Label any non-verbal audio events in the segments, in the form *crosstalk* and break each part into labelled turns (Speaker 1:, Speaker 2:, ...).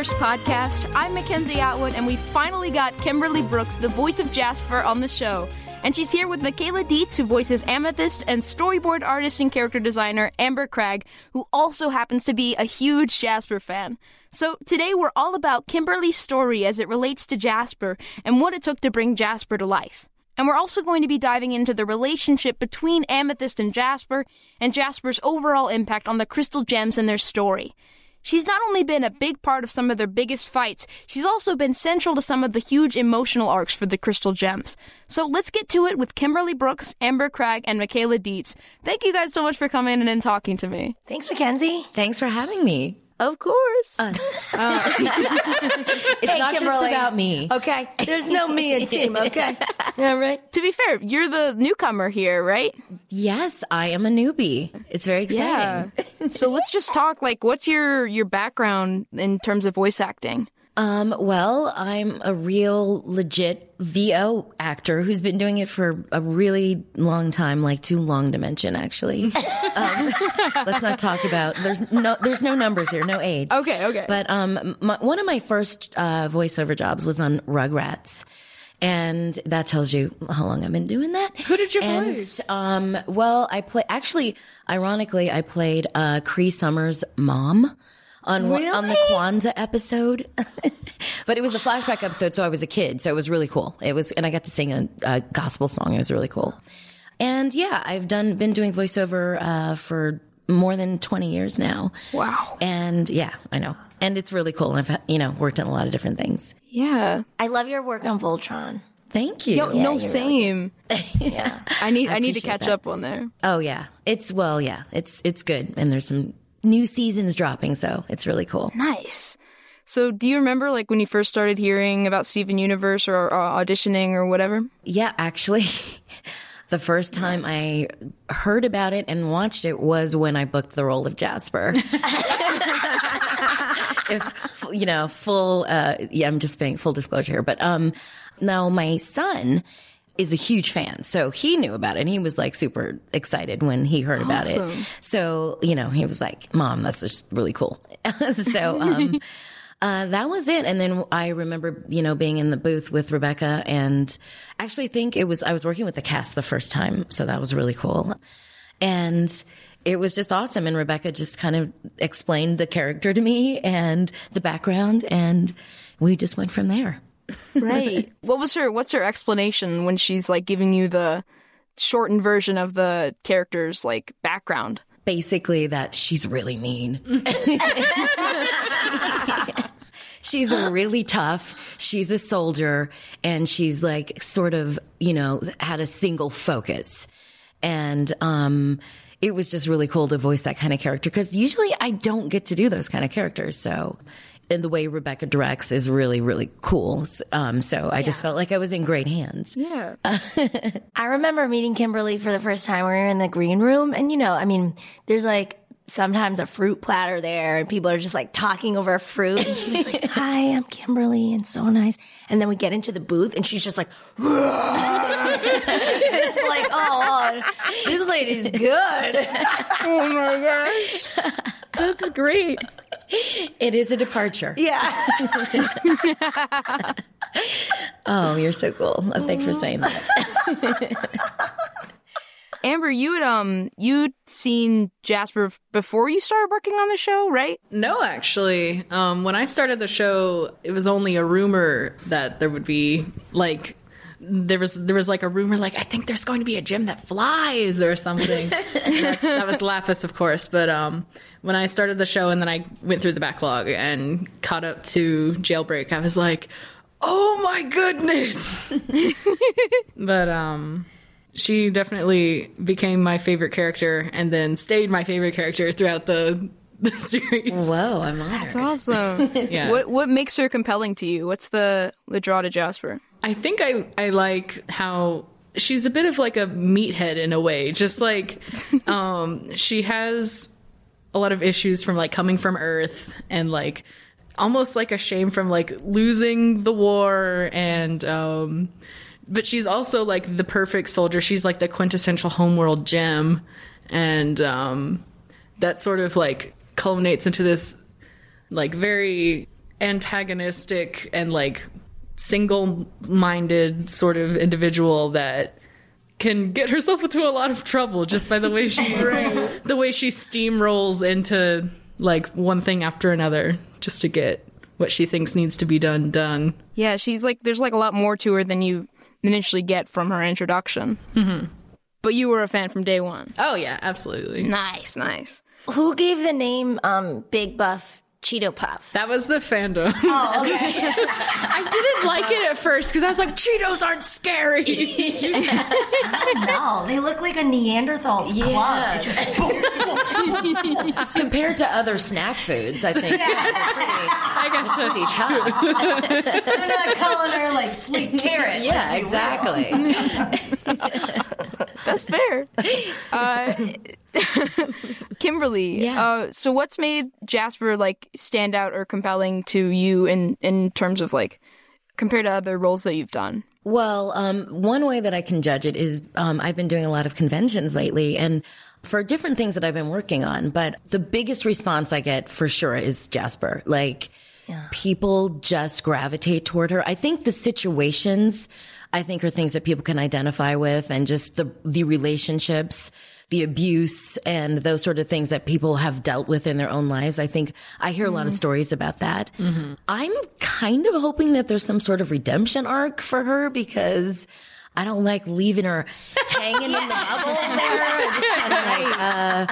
Speaker 1: Universe podcast. I'm Mackenzie Atwood, and we finally got Kimberly Brooks, the voice of Jasper, on the show. And she's here with Michaela Dietz, who voices Amethyst, and storyboard artist and character designer Amber Cragg, who also happens to be a huge Jasper fan. So today we're all about Kimberly's story as it relates to Jasper and what it took to bring Jasper to life. And we're also going to be diving into the relationship between Amethyst and Jasper and Jasper's overall impact on the crystal gems and their story. She's not only been a big part of some of their biggest fights, she's also been central to some of the huge emotional arcs for the Crystal Gems. So let's get to it with Kimberly Brooks, Amber Cragg, and Michaela Dietz. Thank you guys so much for coming in and talking to me.
Speaker 2: Thanks, Mackenzie.
Speaker 3: Thanks for having me.
Speaker 1: Of course.
Speaker 3: Uh, *laughs* it's
Speaker 2: Hey,
Speaker 3: not just
Speaker 2: Kimberly.
Speaker 3: about me.
Speaker 2: Okay. *laughs* There's no me and team, okay? *laughs* All right.
Speaker 1: to be fair, you're the newcomer here, right?
Speaker 3: Yes, I am a newbie. It's very exciting.
Speaker 1: so let's just talk like what's your your background in terms of voice acting?
Speaker 3: Um, well, I'm a real legit VO actor who's been doing it for a really long time, like too long to mention, actually. *laughs* um, let's not talk about. There's no. There's no numbers here. No age.
Speaker 1: Okay, okay.
Speaker 3: But um, my, one of my first uh, voiceover jobs was on Rugrats. And that tells you how long I've been doing that.
Speaker 1: Who did you
Speaker 3: and,
Speaker 1: voice?
Speaker 3: Um, well, I play, actually, ironically, I played, uh, Cree Summers' mom on, one- on the Kwanzaa episode. *laughs* but it was a flashback episode, so I was a kid, so it was really cool. It was, and I got to sing a, a gospel song. It was really cool. And yeah, I've done, been doing voiceover, uh, for more than 20 years now.
Speaker 1: Wow.
Speaker 3: And yeah, I know. And it's really cool. And I've, you know, worked on a lot of different things.
Speaker 1: Yeah.
Speaker 2: I love your work on Voltron.
Speaker 3: Thank you.
Speaker 1: Yo, no,
Speaker 2: you're
Speaker 1: same. *laughs*
Speaker 2: Yeah.
Speaker 1: I need I, need to catch
Speaker 3: that.
Speaker 1: up on there.
Speaker 3: Oh yeah. It's, well, yeah, it's, it's good. And there's some new seasons dropping. So it's really cool.
Speaker 1: Nice. So, do you remember like when you first started hearing about Steven Universe or, or auditioning or whatever?
Speaker 3: Yeah, actually, *laughs* the first time I heard about it and watched it was when I booked the role of Jasper. *laughs* if you know, full. Uh, yeah, I'm just being full disclosure here, but um, now my son is a huge fan, so he knew about it and he was like super excited when he heard about it. So you know, he was like, "Mom, that's just really cool." *laughs* so um. Uh, that was it. And then I remember, you know, being in the booth with Rebecca and actually think it was, I was working with the cast the first time. So that was really cool. And it was just awesome. And Rebecca just kind of explained the character to me and the background. And we just went from there.
Speaker 1: Right. *laughs* what was her what's her explanation when she's like giving you the shortened version of the character's like background?
Speaker 3: Basically, that she's really mean. *laughs* she's really tough. She's a soldier and she's like sort of, you know, had a single focus. And, um, it was just really cool to voice that kind of character because usually I don't get to do those kind of characters. So, and the way Rebecca directs is really, really cool. Um, so I just felt like I was in great hands.
Speaker 1: Yeah. *laughs*
Speaker 2: I remember meeting Kimberly for the first time. We were in the green room, and you know, I mean, there's like sometimes a fruit platter there, and people are just like talking over fruit. And she was like, *laughs* "Hi, I'm Kimberly, and so nice." And then we get into the booth, and she's just like, *laughs* "It's like, oh, oh, this lady's good."
Speaker 1: oh my gosh. That's great. *laughs*
Speaker 3: It is a departure.
Speaker 2: yeah. *laughs*
Speaker 3: Oh, you're so cool. Uh, Thanks for saying that. *laughs*
Speaker 1: Amber, you had um you'd seen Jasper f- before you started working on the show, right?
Speaker 4: No, actually. Um, when I started the show, it was only a rumor that there would be like there was there was like a rumor like I think there's going to be a gem that flies or something. *laughs* That was Lapis, of course. But um, when I started the show and then I went through the backlog and caught up to Jailbreak, I was like, oh my goodness. *laughs* but um, she definitely became my favorite character and then stayed my favorite character throughout the *laughs* the series.
Speaker 3: Whoa, I'm honored.
Speaker 1: That's awesome. *laughs*
Speaker 4: Yeah.
Speaker 1: What what makes her compelling to you? What's the the draw to Jasper?
Speaker 4: I think I I like how she's a bit of like a meathead in a way. Just like *laughs* um she has a lot of issues from like coming from Earth and like almost like a shame from like losing the war and um but she's also like the perfect soldier. She's like the quintessential homeworld gem and um that sort of like culminates into this like very antagonistic and like single-minded sort of individual that can get herself into a lot of trouble just by the way she *laughs* the way she steamrolls into like one thing after another just to get what she thinks needs to be done done.
Speaker 1: Yeah, she's like there's like a lot more to her than you initially get from her introduction. Mm-hmm. But you were a fan from day one.
Speaker 4: Oh yeah, absolutely.
Speaker 1: Nice, nice.
Speaker 2: Who gave the name um, Big Buff Cheeto Puff?
Speaker 4: That was the fandom.
Speaker 2: Oh, okay. *laughs*
Speaker 1: I didn't like it at first because I was like, Cheetos aren't scary. *laughs*
Speaker 2: no, they look like a Neanderthal's club. It's just *laughs*
Speaker 3: Compared to other snack foods, I think
Speaker 4: I guess that's
Speaker 3: pretty tough. *laughs*
Speaker 2: they're not calling her like sleep carrot.
Speaker 3: Yeah, exactly. *laughs*
Speaker 1: That's fair. Uh, Kimberly,
Speaker 3: Yeah.
Speaker 1: uh, so what's made Jasper like stand out or compelling to you in in terms of like compared to other roles that you've done?
Speaker 3: Well, um, one way that I can judge it is um, I've been doing a lot of conventions lately and for different things that I've been working on. But the biggest response I get for sure is Jasper. Like, people just gravitate toward her. I think the situations, I think, are things that people can identify with and just the, the relationships. The abuse and those sort of things that people have dealt with in their own lives. I think I hear a lot of mm-hmm. stories about that. Mm-hmm. I'm kind of hoping that there's some sort of redemption arc for her because I don't like leaving her hanging in the *laughs* bubble there. I'm just kind of like, uh,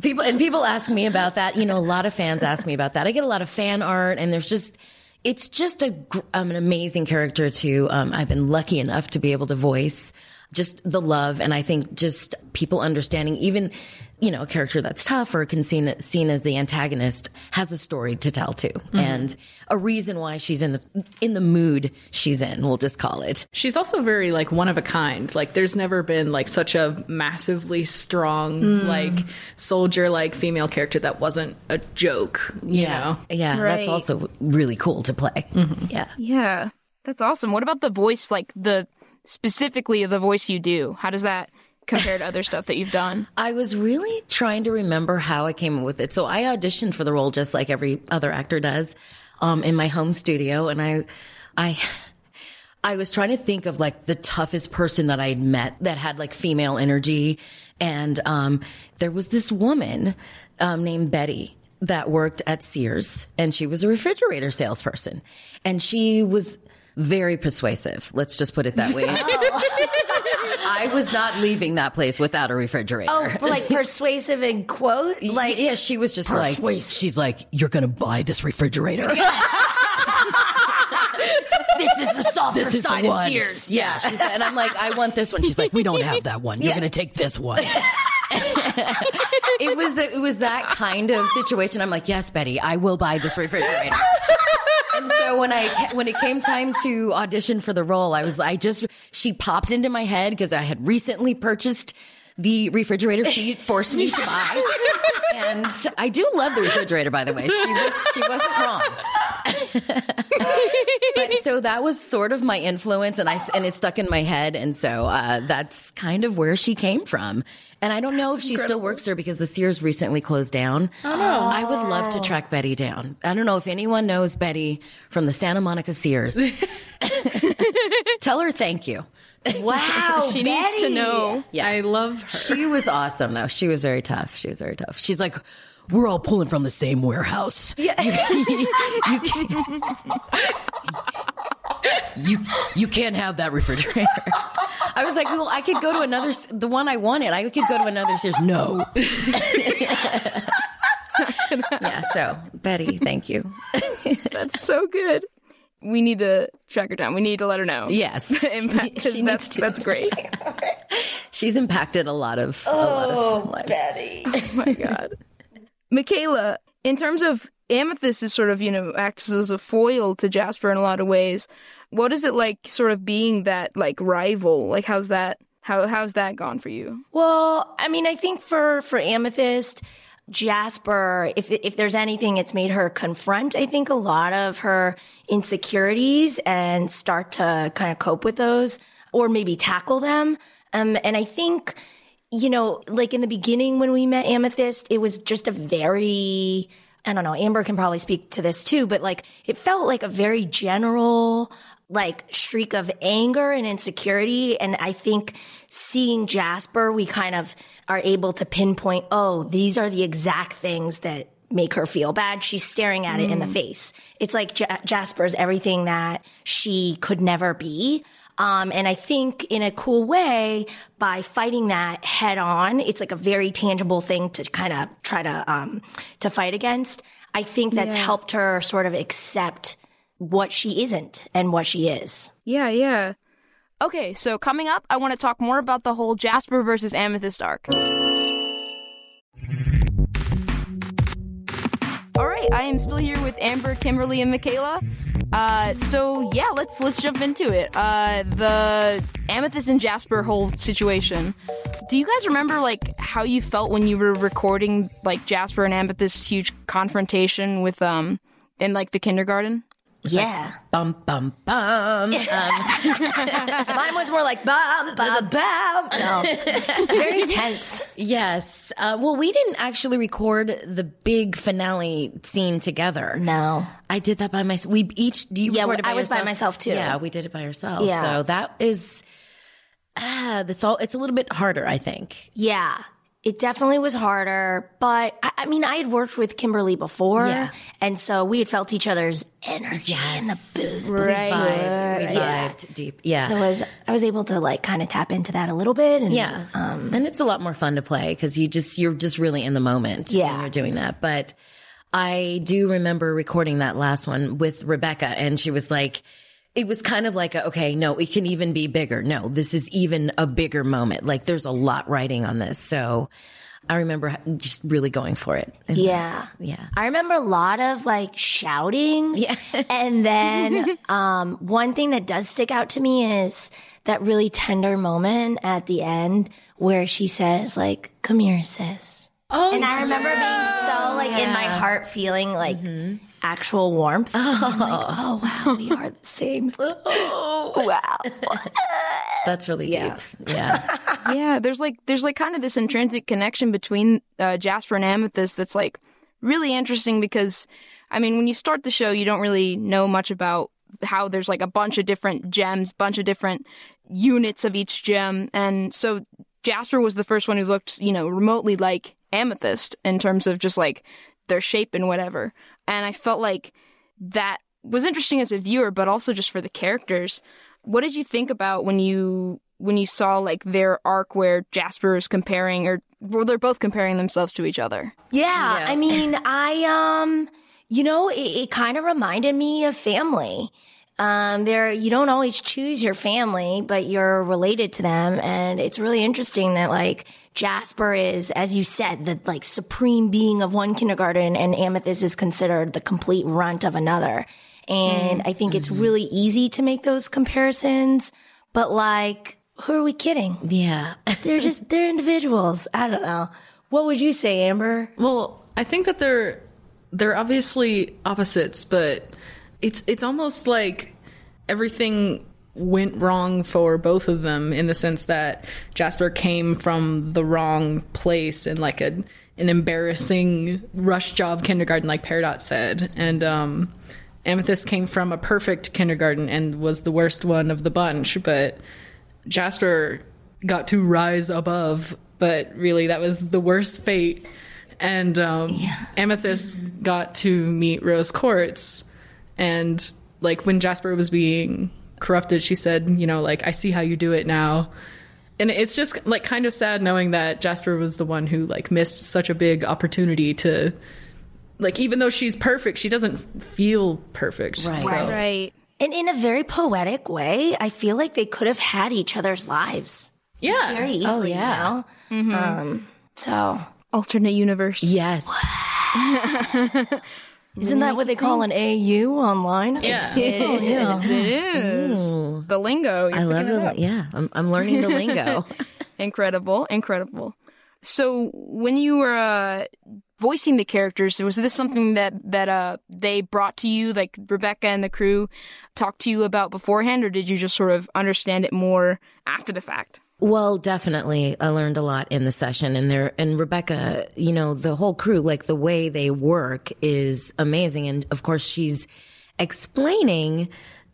Speaker 3: people, and people ask me about that. You know, a lot of fans ask me about that. I get a lot of fan art and there's just, it's just a, um, an amazing character to, um, I've been lucky enough to be able to voice just the love. And I think just people understanding even, you know, a character that's tough or can seen, seen as the antagonist has a story to tell too. Mm-hmm. And a reason why she's in the, in the mood she's in, we'll just call it.
Speaker 4: She's also very like one of a kind. Like there's never been like such a massively strong mm. like soldier like female character that wasn't a joke. You know?
Speaker 3: Yeah,
Speaker 1: Right.
Speaker 3: that's also really cool to play. Mm-hmm. Yeah.
Speaker 1: Yeah, that's awesome. What about the voice? Like the specifically the voice you do. How does that compare to other stuff that you've done? *laughs*
Speaker 3: I was really trying to remember how I came up with it. So I auditioned for the role just like every other actor does, um, in my home studio. And I, I, I was trying to think of like the toughest person that I'd met that had like female energy. And, um, there was this woman, um, named Betty that worked at Sears and she was a refrigerator salesperson and she was very persuasive. Let's just put it that way. *laughs* I was not leaving that place without a refrigerator.
Speaker 2: Oh, like persuasive in quote, *laughs*
Speaker 3: Like, yeah, she was just like, she's like, you're gonna buy this refrigerator. *laughs*
Speaker 2: this is the softer
Speaker 3: This is
Speaker 2: side
Speaker 3: the
Speaker 2: of. Sears.
Speaker 3: Yeah, she's, and I'm like, I want this one. She's like, we don't have that one. You're *laughs* gonna take this one. it was it was that kind of situation. I'm like, yes, Betty, I will buy this refrigerator. And so when I when it came time to audition for the role, I was I just she popped into my head because I had recently purchased the refrigerator she forced me to buy. And I do love the refrigerator, by the way. She was she wasn't wrong. *laughs* but so that was sort of my influence, and I and it stuck in my head, and so uh, that's kind of where she came from. And I don't know if she still works there because the Sears recently closed down. Oh! I would love to track Betty down. I don't know if anyone knows Betty from the Santa Monica Sears. *laughs* Tell her thank you.
Speaker 2: Wow, *laughs*
Speaker 1: She needs to
Speaker 2: Betty.
Speaker 1: know.
Speaker 4: I love her.
Speaker 3: She was awesome, though. She was very tough. She was very tough. She's like, we're all pulling from the same warehouse. Yeah. You, *laughs* you, can't, you, you can't have that refrigerator. *laughs* I was like, well, I could go to another, the one I wanted. I could go to another Sears. No. *laughs* *laughs* yeah. So, Betty, thank you.
Speaker 1: That's so good. we need to track her down. We need to let her know.
Speaker 3: Yes,
Speaker 1: Impact,
Speaker 3: she, she
Speaker 1: that's,
Speaker 3: needs to.
Speaker 1: that's great.
Speaker 3: She's impacted a lot of a lot of oh, lives.
Speaker 1: Oh my god. Michaela, in terms of Amethyst is sort of, you know, acts as a foil to Jasper in a lot of ways. What is it like sort of being that like rival? Like how's that how how's that gone for you?
Speaker 2: Well, I mean, I think for for Amethyst, Jasper, if if there's anything, it's made her confront. I think a lot of her insecurities and start to kind of cope with those, or maybe tackle them. Um, and I think, you know, like in the beginning when we met Amethyst, it was just a very I don't know, Amber can probably speak to this too, but like it felt like a very general, like streak of anger and insecurity. And I think seeing Jasper, we kind of are able to pinpoint, oh, these are the exact things that make her feel bad. She's staring at it in the mm. face. It's like J- Jasper's everything that she could never be. Um, and I think in a cool way, by fighting that head on, it's like a very tangible thing to kind of try to, um, to fight against. I think that's helped her sort of accept what she isn't and what she is.
Speaker 1: Yeah, yeah. Okay, so coming up, I want to talk more about the whole Jasper versus Amethyst arc. All right, I am still here with Amber, Kimberly, and Michaela. Uh, so yeah, let's let's jump into it. Uh, the Amethyst and Jasper whole situation. Do you guys remember like how you felt when you were recording like Jasper and Amethyst's huge confrontation with um in like the kindergarten?
Speaker 2: Yeah.
Speaker 3: Bum bum bum. Um, *laughs*
Speaker 2: Mine was more like bum bum bum. No. *laughs* Very tense.
Speaker 3: yes. Uh, well, we didn't actually record the big finale scene together.
Speaker 2: No.
Speaker 3: I did that by myself. We each. Do you?
Speaker 2: Yeah,
Speaker 3: record it
Speaker 2: I was by
Speaker 3: yourself?
Speaker 2: myself, too.
Speaker 3: Yeah, we did it by ourselves.
Speaker 2: Yeah.
Speaker 3: So that is. Ah, that's all. It's a little bit harder, I think.
Speaker 2: Yeah. It definitely was harder, but I, I mean, I had worked with Kimberly before,
Speaker 3: Yeah.
Speaker 2: and so we had felt each other's energy in the booth.
Speaker 1: Right.
Speaker 3: Vibed, we
Speaker 2: Yeah.
Speaker 3: deep. Yeah.
Speaker 2: So I was I was able to like kind of tap into that a little bit, and
Speaker 3: Yeah. Um, and it's a lot more fun to play because you just, you're just really in the moment
Speaker 2: Yeah.
Speaker 3: when you're doing that. But I do remember recording that last one with Rebecca and she was like, it was kind of like, a, okay, no, it can even be bigger. No, this is even a bigger moment. Like there's a lot writing on this. So I remember just really going for it.
Speaker 2: Yeah.
Speaker 3: Yeah.
Speaker 2: I remember a lot of like shouting.
Speaker 3: Yeah. *laughs*
Speaker 2: and then um, one thing that does stick out to me is that really tender moment at the end where she says, like, come here, sis.
Speaker 3: Oh,
Speaker 2: And I remember being so like in my heart feeling like actual warmth. I'm like, oh wow, we are the same. *laughs* oh wow.
Speaker 3: that's really deep. Yeah.
Speaker 1: yeah, there's like there's like kind of this intrinsic connection between uh, Jasper and Amethyst that's like really interesting because I mean when you start the show you don't really know much about how there's like a bunch of different gems, bunch of different units of each gem, and so Jasper was the first one who looked you know remotely like Amethyst in terms of just like their shape and whatever, and I felt like that was interesting as a viewer, but also just for the characters. What did you think about when you when you saw like their arc where Jasper is comparing or well, they're both comparing themselves to each other?
Speaker 2: Yeah, I mean, I um, you know, it, it kind of reminded me of family. Um, there, you don't always choose your family, but you're related to them, and it's really interesting that like Jasper is, as you said, the like supreme being of one kindergarten, and Amethyst is considered the complete runt of another. And I think it's really easy to make those comparisons, but like, who are we kidding?
Speaker 3: Yeah. *laughs*
Speaker 2: They're just they're individuals. I don't know. What would you say, Amber?
Speaker 4: Well, I think that they're they're obviously opposites, but it's it's almost like everything went wrong for both of them in the sense that Jasper came from the wrong place in like a an embarrassing rush job kindergarten like Peridot said and um Amethyst came from a perfect kindergarten and was the worst one of the bunch but Jasper got to rise above, but really that was the worst fate. And um, Amethyst got to meet Rose Quartz, and like when Jasper was being corrupted, she said, "You know, like I see how you do it now." And it's just like kind of sad knowing that Jasper was the one who like missed such a big opportunity to, like, even though she's perfect, she doesn't feel perfect.
Speaker 3: Right.
Speaker 4: So-
Speaker 1: Right.
Speaker 2: And in a very poetic way, I feel like they could have had each other's lives
Speaker 4: Yeah.
Speaker 2: very easily.
Speaker 3: yeah.
Speaker 2: You know? Um, so
Speaker 1: Alternate universe.
Speaker 3: Yes. *laughs*
Speaker 2: isn't that what they call an AU online? *laughs*
Speaker 4: Yeah.
Speaker 1: It is. The lingo. You're
Speaker 3: I love
Speaker 1: it
Speaker 3: the
Speaker 1: up.
Speaker 3: yeah. I'm I'm learning the lingo. *laughs* *laughs*
Speaker 1: Incredible. Incredible. So when you were uh, voicing the characters, was this something that that uh, they brought to you, like Rebecca and the crew talked to you about beforehand, or did you just sort of understand it more after the fact?
Speaker 3: Well, definitely. I learned a lot in the session and there, and Rebecca, you know, the whole crew, like the way they work is amazing. And of course, she's explaining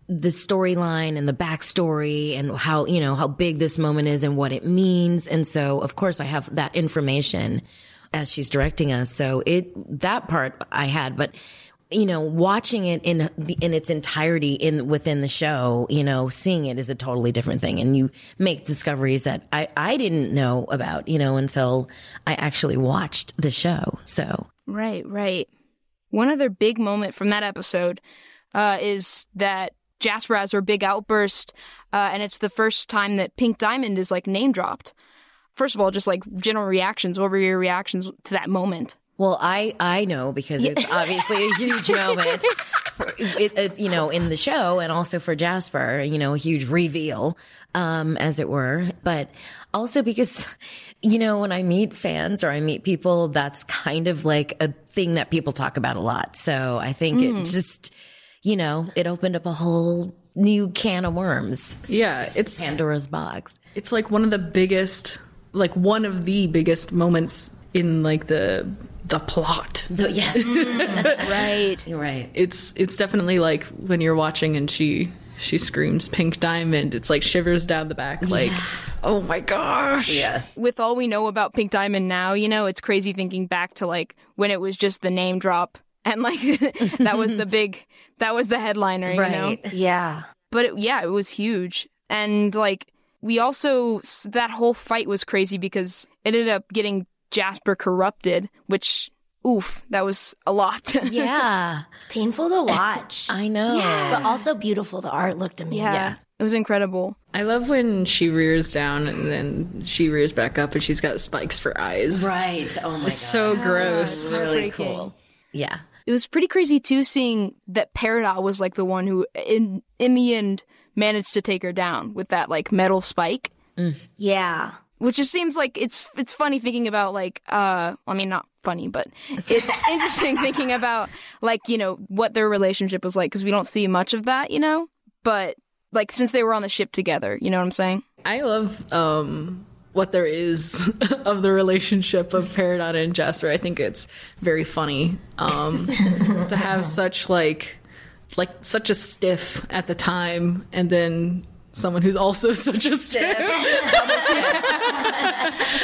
Speaker 3: the storyline and the backstory and how, you know, how big this moment is and what it means. And so, of course, I have that information as she's directing us. So it, that part I had, but you know, watching it in the, in its entirety in within the show, you know, seeing it is a totally different thing, and you make discoveries that I I didn't know about, you know, until I actually watched the show. So
Speaker 1: Right, right. One other big moment from that episode uh, is that Jasper has her big outburst, uh, and it's the first time that Pink Diamond is like name dropped. First of all, just like general reactions. What were your reactions to that moment?
Speaker 3: Well, I I know because it's obviously a huge *laughs* moment, for, it, it, you know, in the show, and also for Jasper, you know, a huge reveal, um, as it were. But also because, you know, when I meet fans or I meet people, that's kind of like a thing that people talk about a lot. So I think it just, you know, it opened up a whole new can of worms.
Speaker 4: Yeah, it's
Speaker 3: Pandora's box.
Speaker 4: it's like one of the biggest, like one of the biggest moments in like the the plot.
Speaker 3: So, yes, *laughs*
Speaker 1: Right.
Speaker 3: you're right.
Speaker 4: It's it's definitely like when you're watching and she she screams pink diamond. It's like shivers down the back. Like, oh my gosh.
Speaker 3: Yeah.
Speaker 1: With all we know about Pink Diamond now, you know, it's crazy thinking back to like when it was just the name drop and like *laughs* that was the *laughs* big, that was the headliner, you know?
Speaker 3: Right.
Speaker 2: Yeah.
Speaker 1: but it, yeah, it was huge. And like we also that whole fight was crazy because it ended up getting Jasper corrupted, which oof, that was a lot. *laughs*
Speaker 3: Yeah.
Speaker 2: It's painful to watch. *laughs*
Speaker 3: I know. Yeah.
Speaker 2: But also beautiful. The art looked amazing.
Speaker 1: yeah. It was incredible.
Speaker 4: I love when she rears down and then she rears back up and she's got spikes for eyes.
Speaker 3: Right. Oh my
Speaker 4: It's so gross.
Speaker 3: really
Speaker 1: Heartbreaking.
Speaker 3: cool. Yeah.
Speaker 1: It was pretty crazy too seeing that Peridot was like the one who in in the end managed to take her down with that like metal spike.
Speaker 2: Yeah.
Speaker 1: Which just seems like it's it's funny thinking about like uh I mean not funny but it's *laughs* interesting thinking about like you know what their relationship was like because we don't see much of that you know but like since they were on the ship together you know what I'm saying
Speaker 4: I love um, what there is *laughs* of the relationship of Peridot and Jasper. I think it's very funny um, *laughs* to have such like like such a stiff at the time, and then someone who's also such a stiff.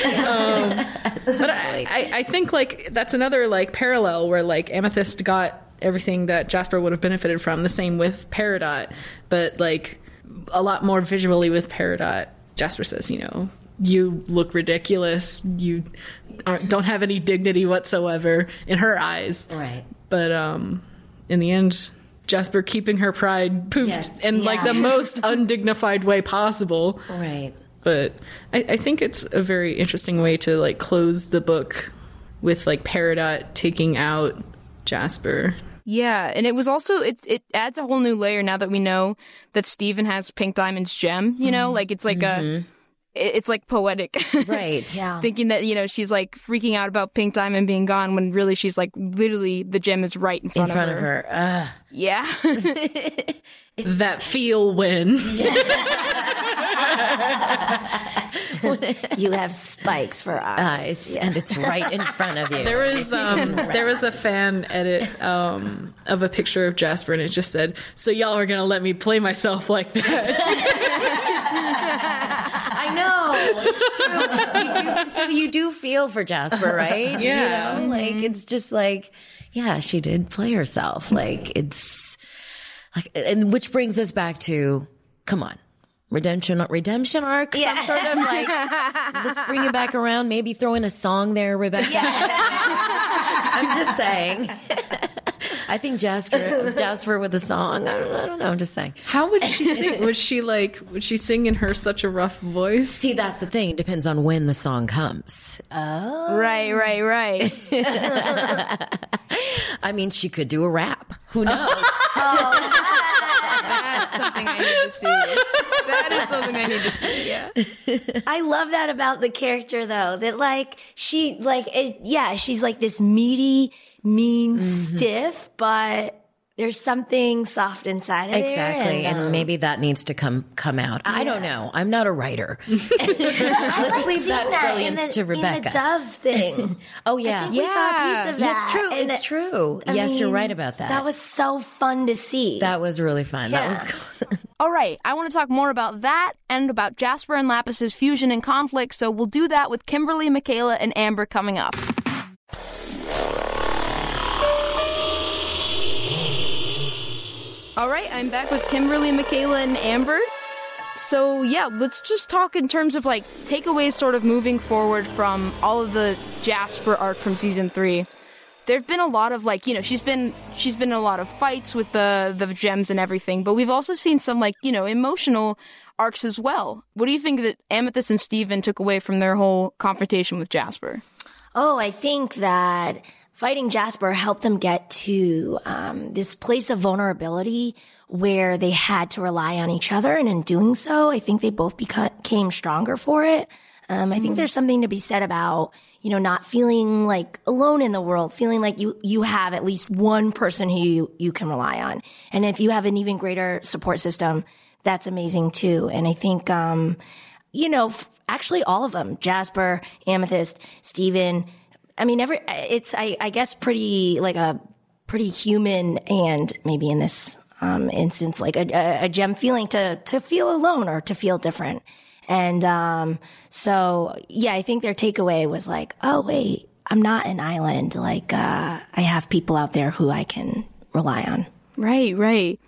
Speaker 4: Um, *laughs* but I, I, I think like that's another like parallel where like Amethyst got everything that Jasper would have benefited from. The same with Peridot, but like a lot more visually with Peridot. Jasper says, you know, you look ridiculous. You aren't, don't have any dignity whatsoever in her eyes.
Speaker 3: Right.
Speaker 4: But um, in the end, Jasper keeping her pride poofed
Speaker 3: Yes,
Speaker 4: in like the *laughs* most undignified way possible.
Speaker 3: Right.
Speaker 4: But I, I think it's a very interesting way to like close the book with like Peridot taking out Jasper.
Speaker 1: yeah and it was also it it adds a whole new layer now that we know that Steven has Pink Diamond's gem you know? Mm-hmm. Like it's like a it- it's like poetic
Speaker 3: Right. *laughs*
Speaker 2: Yeah.
Speaker 1: thinking that you know she's like freaking out about Pink Diamond being gone when really she's like literally the gem is right in
Speaker 3: In
Speaker 1: front,
Speaker 3: front of her. Uh,
Speaker 1: Yeah. *laughs* *laughs*
Speaker 4: That feel win.
Speaker 2: You have spikes for eyes.
Speaker 3: eyes, and it's right in front of you.
Speaker 4: There was um there was a fan edit um of a picture of Jasper and it just said, "So y'all are gonna let me play myself like that."
Speaker 3: I know. It's true. You do, so you do feel for Jasper, right?
Speaker 4: Yeah.
Speaker 3: You know, like mm-hmm. it's just like, yeah, she did play herself. Like it's like, and which brings us back to, come on. Redemption, redemption arc, some sort of like, *laughs* let's bring it back around. Maybe throw in a song there, Rebecca. *laughs* I'm just saying. *laughs* I think Jasper, *laughs* Jasper with the song. I don't, I don't know. I'm just saying.
Speaker 4: How would she *laughs* sing? would she like? Would she sing in her such a rough voice?
Speaker 3: See, that's the thing. It depends on when the song comes.
Speaker 1: Oh, right, right, right. *laughs*
Speaker 3: I mean, she could do a rap. Who oh. knows? Oh.
Speaker 1: That's something I need to see. That is something I need to see. Yeah.
Speaker 2: I love that about the character though, that like she like it, yeah, she's like this meaty, mean,
Speaker 3: Mm-hmm.
Speaker 2: stiff, but there's something soft inside of it.
Speaker 3: exactly,
Speaker 2: there.
Speaker 3: and,
Speaker 2: um,
Speaker 3: maybe that needs to come come out. I don't know. I'm not a writer. *laughs* *laughs* Let's
Speaker 2: I've
Speaker 3: leave
Speaker 2: seen
Speaker 3: that
Speaker 2: that in
Speaker 3: brilliance
Speaker 2: the,
Speaker 3: to Rebecca.
Speaker 2: In the dove thing. *laughs*
Speaker 3: oh yeah,
Speaker 2: we saw a piece of
Speaker 3: Yeah,
Speaker 2: that.
Speaker 3: it's true.
Speaker 2: and
Speaker 3: It's
Speaker 2: it-
Speaker 3: true.
Speaker 2: I
Speaker 3: yes, you're right about that.
Speaker 2: That was so fun to see.
Speaker 3: that was really fun. That
Speaker 2: Yeah.
Speaker 3: was.
Speaker 1: All right, I want to talk more about that and about Jasper and Lapis's fusion and conflict, so we'll do that with Kimberly, Michaela, and Amber coming up. All right, I'm back with Kimberly, Michaela, and Amber. So, yeah, let's just talk in terms of like takeaways sort of moving forward from all of the Jasper arc from season 3. There've been a lot of like, you know, she's been she's been in a lot of fights with the the gems and everything, but we've also seen some like, you know, emotional arcs as well. What do you think that Amethyst and Steven took away from their whole confrontation with Jasper?
Speaker 2: Oh, I think that fighting Jasper helped them get to um, this place of vulnerability where they had to rely on each other. And in doing so, I think they both became stronger for it. Um, I think there's something to be said about, you know, not feeling like alone in the world, feeling like you, you have at least one person who you, you can rely on. And if you have an even greater support system, that's amazing too. And I think, um, you know, f- actually all of them, Jasper, Amethyst, Steven. I mean, every, it's, I, I guess pretty, like a pretty human and maybe in this, um, instance, like a, a, a gem feeling to, to feel alone or to feel different. And, um, so yeah, I think their takeaway was like, oh, wait, I'm not an island. Like, uh, I have people out there who I can rely on.
Speaker 1: Right, right.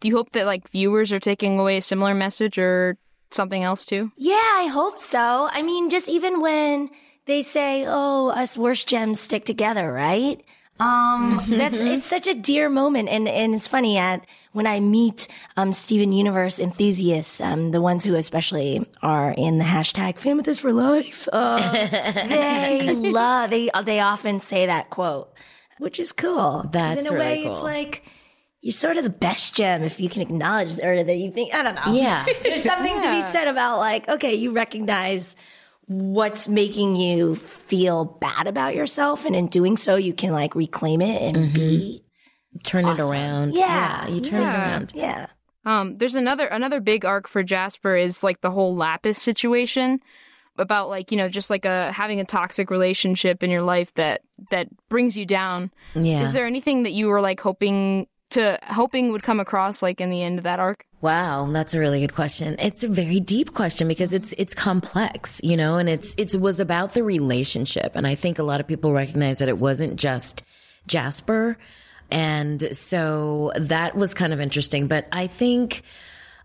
Speaker 1: Do you hope that like viewers are taking away a similar message or something else too?
Speaker 2: Yeah, I hope so. I mean, just even when they say, "Oh, us worst gems stick together," right? Um, that's it's such a dear moment, and and it's funny at when I meet um Steven Universe enthusiasts, um the ones who especially are in the hashtag Famethyst for life. Uh, *laughs* they love they they often say that quote, which is cool.
Speaker 3: That's
Speaker 2: in a
Speaker 3: really
Speaker 2: way, it's like. You're sort of the best gem if you can acknowledge or that you think I don't know.
Speaker 3: Yeah. *laughs*
Speaker 2: There's something to be said about like, okay, you recognize what's making you feel bad about yourself, and in doing so, you can like reclaim it and be
Speaker 3: Turn it around.
Speaker 2: Yeah.
Speaker 3: you turn
Speaker 1: Yeah.
Speaker 3: it around.
Speaker 2: yeah.
Speaker 1: Um, there's another another big arc for Jasper is like the whole Lapis situation about like you know just like a having a toxic relationship in your life that that brings you down.
Speaker 3: Yeah.
Speaker 1: Is there anything that you were like hoping to hoping would come across like in the end of that arc?
Speaker 3: Wow, that's a really good question. It's a very deep question because it's it's complex, you know, and it's it was about the relationship, and I think a lot of people recognize that it wasn't just Jasper, and so that was kind of interesting. But I think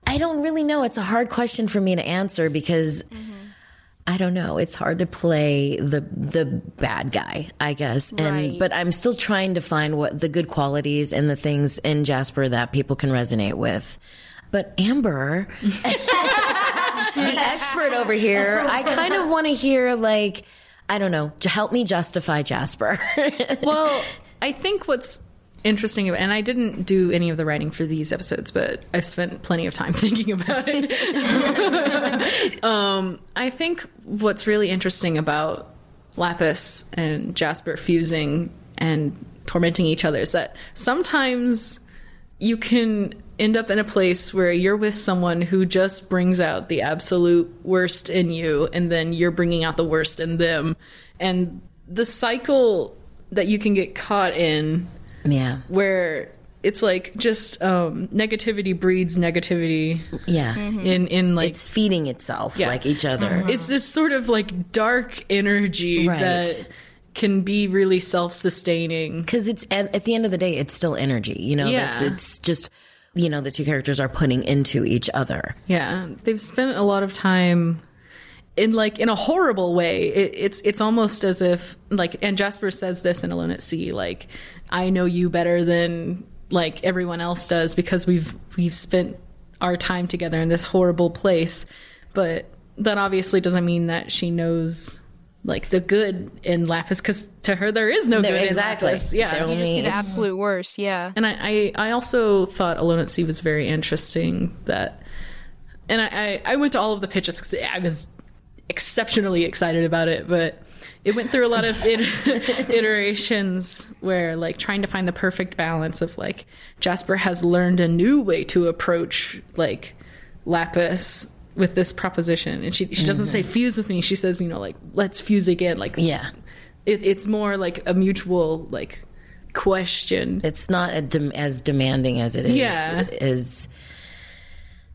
Speaker 3: I don't really know. It's a hard question for me to answer because. Mm-hmm. I don't know. It's hard to play the the bad guy, I guess. And
Speaker 1: Right.
Speaker 3: but I'm still trying to find what the good qualities and the things in Jasper that people can resonate with. But Amber, the expert over here, I kind of want to hear like I don't know, to help me justify Jasper. *laughs*
Speaker 4: well, I think what's interesting, and I didn't do any of the writing for these episodes, but I've spent plenty of time *laughs* thinking about it. *laughs* um, I think what's really interesting about Lapis and Jasper fusing and tormenting each other is that sometimes you can end up in a place where you're with someone who just brings out the absolute worst in you and then you're bringing out the worst in them and the cycle that you can get caught in
Speaker 3: yeah.
Speaker 4: where it's like just um, negativity breeds negativity
Speaker 3: Yeah.
Speaker 4: in in like
Speaker 3: It's feeding itself
Speaker 4: Yeah.
Speaker 3: like each other.
Speaker 4: it's this sort of like dark energy
Speaker 3: Right.
Speaker 4: that can be really self-sustaining
Speaker 3: because it's at, at the end of the day it's still energy you know
Speaker 4: Yeah.
Speaker 3: it's just you know the two characters are putting into each other
Speaker 4: Yeah, they've spent a lot of time in like in a horrible way. It, it's it's almost as if like and Jasper says this in Alone at Sea, like I know you better than like everyone else does because we've we've spent our time together in this horrible place. But that obviously doesn't mean that she knows like the good in Lapis because to her there is no
Speaker 3: There-
Speaker 4: good
Speaker 3: exactly.
Speaker 4: in Lapis. Yeah,
Speaker 3: There only-
Speaker 1: See the
Speaker 3: It's-
Speaker 1: absolute worst. Yeah.
Speaker 4: and I, I, I also thought Alone at Sea was very interesting. That, and I, I, I went to all of the pitches because I was exceptionally excited about it, but it went through a lot of *laughs* it, *laughs* iterations where like trying to find the perfect balance of like Jasper has learned a new way to approach like Lapis with this proposition, and she she doesn't say mm-hmm. fuse with me. She says you know like let's fuse again. Like
Speaker 3: Yeah.
Speaker 4: it, it's more like a mutual like question.
Speaker 3: It's not a dem- as demanding as it is.
Speaker 4: Yeah.
Speaker 3: Is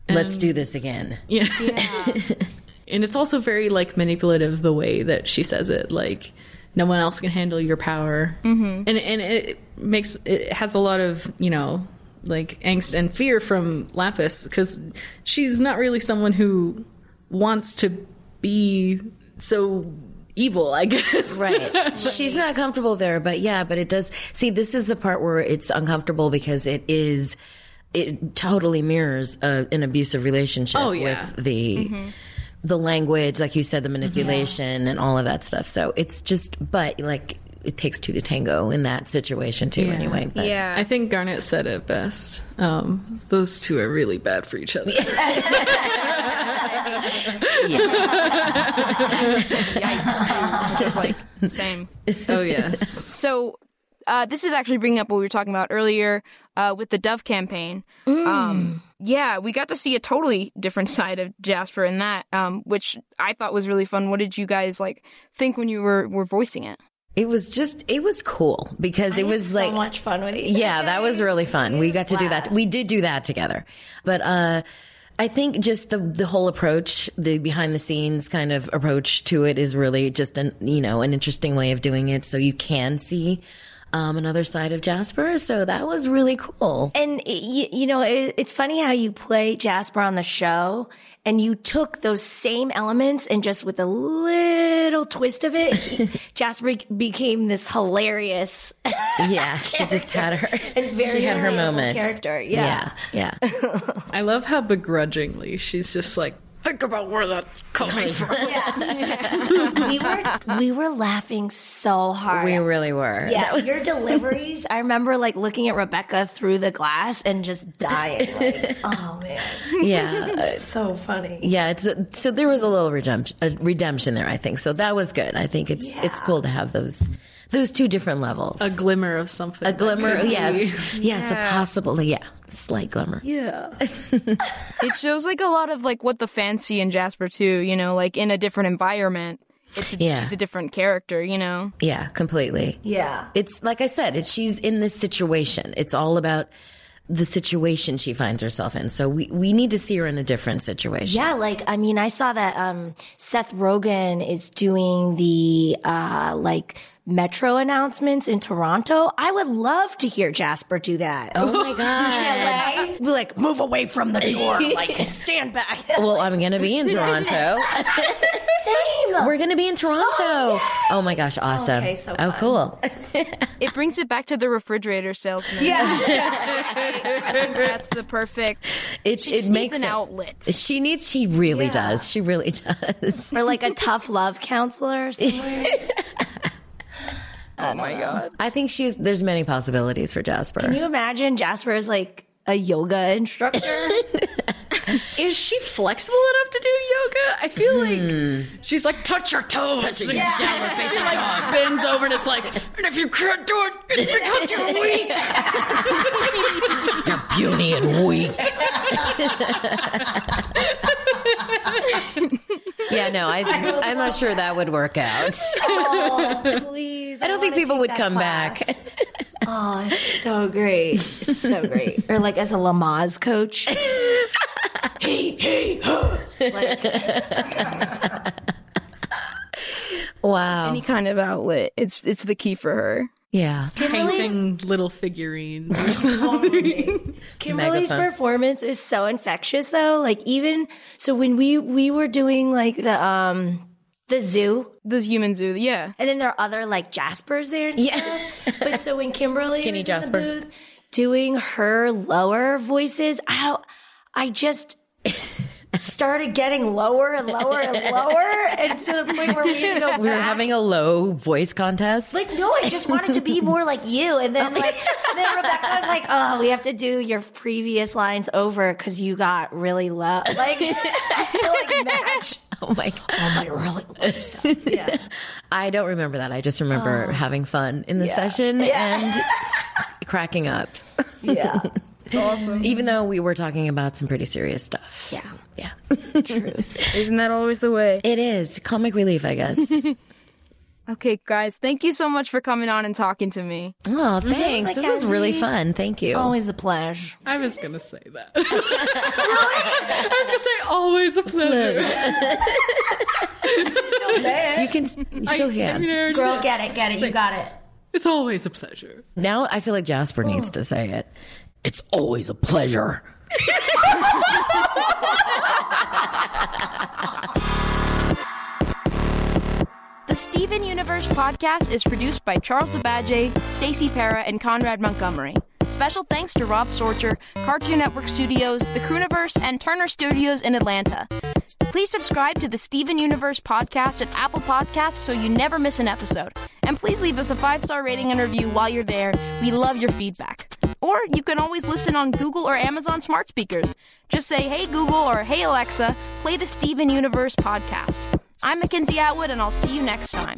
Speaker 3: let's do this again.
Speaker 4: Yeah. *laughs* and it's also very like manipulative the way that she says it. Like no one else can handle your power, mm-hmm. and and it makes it has a lot of you know like angst and fear from Lapis because she's not really someone who wants to be so evil. I guess.
Speaker 3: Right. *laughs* She's not comfortable there, but yeah, but it does. See, this is the part where it's uncomfortable because it is, it totally mirrors uh, an abusive relationship
Speaker 4: Oh, yeah.
Speaker 3: with the, the language, like you said, the manipulation and all of that stuff. So it's just, but like, it takes two to tango in that situation too, anyway. But
Speaker 1: Yeah.
Speaker 4: I think Garnet said it best. Um, those two are really bad for each other.
Speaker 1: It's *laughs* like same.
Speaker 4: oh yes.
Speaker 1: So uh, this is actually bringing up what we were talking about earlier uh, with the Dove campaign. Um, yeah, we got to see a totally different *laughs* side of Jasper in that, um, which I thought was really fun. What did you guys like think when you were were voicing it?
Speaker 3: it was just, it was cool because it was like so
Speaker 2: much fun with you.
Speaker 3: yeah, that was really fun. We got to do that. We did do that together. But uh I think just the the whole approach, the behind the scenes kind of approach to it is really just an you know, an interesting way of doing it so you can see um another side of Jasper. So that was really cool.
Speaker 2: And you, you know, it, it's funny how you play Jasper on the show, and you took those same elements and just with a little twist of it, *laughs* Jasper became this hilarious
Speaker 3: Yeah, she just had her
Speaker 2: and very
Speaker 3: she had her
Speaker 2: relatable
Speaker 3: moment.
Speaker 2: character. Yeah.
Speaker 3: Yeah. Yeah. *laughs*
Speaker 4: I love how begrudgingly she's just like, think about where that's coming from. *laughs* *laughs*
Speaker 2: we were we were laughing so hard.
Speaker 3: we really were.
Speaker 2: yeah, your deliveries. I remember like looking at Rebecca through the glass and just dying. Like, *laughs* oh man,
Speaker 3: Yeah.
Speaker 2: so funny.
Speaker 3: Yeah, it's so there was a little redemption, a uh, redemption there. I think so. That was good. I think it's it's cool to have those those two different levels.
Speaker 4: A glimmer of something.
Speaker 3: A glimmer, yes, yes, a possible, yeah, slight glimmer.
Speaker 2: Yeah. *laughs*
Speaker 1: It shows like a lot of like what the fancy see in Jasper too. You know, like in a different environment. It's a,
Speaker 3: Yeah.
Speaker 1: she's a different character. You know.
Speaker 3: Yeah, completely.
Speaker 2: Yeah.
Speaker 3: It's like I said, it's she's in this situation. It's all about the situation she finds herself in. So we we need to see her in a different situation.
Speaker 2: Yeah, like I mean, I saw that um Seth Rogen is doing the uh like metro announcements in Toronto. I would love to hear Jasper do that.
Speaker 3: Oh my *laughs* god.
Speaker 2: Be like, move away from the door, like stand back. *laughs*
Speaker 3: Well, I'm going to be in Toronto. *laughs*
Speaker 2: Same.
Speaker 3: We're going to be in Toronto. Oh, oh, my gosh, awesome.
Speaker 2: Okay, so
Speaker 3: oh, cool.
Speaker 1: It brings it back to the refrigerator salesman.
Speaker 2: Yeah.
Speaker 1: I think that's the perfect.
Speaker 3: It
Speaker 1: She
Speaker 3: it
Speaker 1: just
Speaker 3: makes
Speaker 1: needs an
Speaker 3: it-
Speaker 1: outlet.
Speaker 3: She needs. She really does. She really does.
Speaker 2: or like a tough love counselor somewhere.
Speaker 1: Oh my god.
Speaker 3: I think she's. There's many possibilities for Jasper.
Speaker 2: Can you imagine Jasper is like a yoga instructor? *laughs*
Speaker 4: Is she flexible enough to do yoga? I feel like hmm. she's like, touch your toes. Touch your downward facing dog. Bends over and it's like, and if you can't do it, it's because you're *laughs* weak.
Speaker 3: You're puny and weak. *laughs* yeah, no, I, *laughs* I'm not sure that would work out.
Speaker 2: oh, *laughs* please.
Speaker 3: I don't think people would come
Speaker 2: class. *laughs*
Speaker 3: back.
Speaker 2: Oh, it's so great. It's so great. Or like as a Lamaze coach. hey, hey, huh. Like,
Speaker 3: Wow.
Speaker 1: Any kind of outlet. It's it's the key for her.
Speaker 3: Yeah.
Speaker 4: painting little figurines or *laughs* something.
Speaker 2: Kimberly's
Speaker 3: Mega
Speaker 2: performance is so infectious though. Like even so when we we were doing like the um the zoo
Speaker 1: This human zoo, yeah.
Speaker 2: and then there are other like Jaspers there and
Speaker 3: Yeah.
Speaker 2: stuff. But so when Kimberly *laughs*
Speaker 3: Skinny
Speaker 2: was
Speaker 3: Jasper.
Speaker 2: in the booth doing her lower voices, I don't, I just started getting lower and lower and lower and to the point where we had to go
Speaker 3: We were
Speaker 2: back.
Speaker 3: having a low voice contest.
Speaker 2: like no, I just wanted to be more like you, and then like *laughs* then Rebecca was like, "Oh, we have to do your previous lines over because you got really low, like to like match." *laughs*
Speaker 3: oh my God.
Speaker 2: Oh my, really low stuff. Yeah.
Speaker 3: I don't remember that. I just remember oh. having fun in the session and *laughs* cracking up.
Speaker 2: Yeah. awesome.
Speaker 3: Even though we were talking about some pretty serious stuff.
Speaker 2: Yeah.
Speaker 3: Yeah. Truth.
Speaker 1: Isn't that always the way?
Speaker 3: It is comic relief, I guess. *laughs*
Speaker 1: Okay, guys, thank you so much for coming on and talking to me.
Speaker 3: Oh, thanks. This was really fun. Thank you.
Speaker 2: Always a pleasure.
Speaker 4: I was gonna say that. *laughs* I was gonna say always a pleasure. *laughs*
Speaker 3: You can you still
Speaker 4: I
Speaker 3: can.
Speaker 4: mean, I already
Speaker 2: Girl,
Speaker 4: did.
Speaker 2: get it, get it. You got it.
Speaker 4: It's always a pleasure.
Speaker 3: now I feel like Jasper needs oh. to say it. It's always a pleasure.
Speaker 1: The Steven Universe podcast is produced by Charles Abadje, Stacy Para, and Conrad Montgomery. Special thanks to Rob Sorcher, Cartoon Network Studios, The Crewniverse, and Turner Studios in Atlanta. Please subscribe to the Steven Universe podcast at Apple Podcasts so you never miss an episode. And please leave us a five star rating and review while you're there. We love your feedback. Or you can always listen on Google or Amazon smart speakers. Just say, hey Google or hey Alexa, play the Steven Universe podcast. I'm Mackenzie Atwood, and I'll see you next time.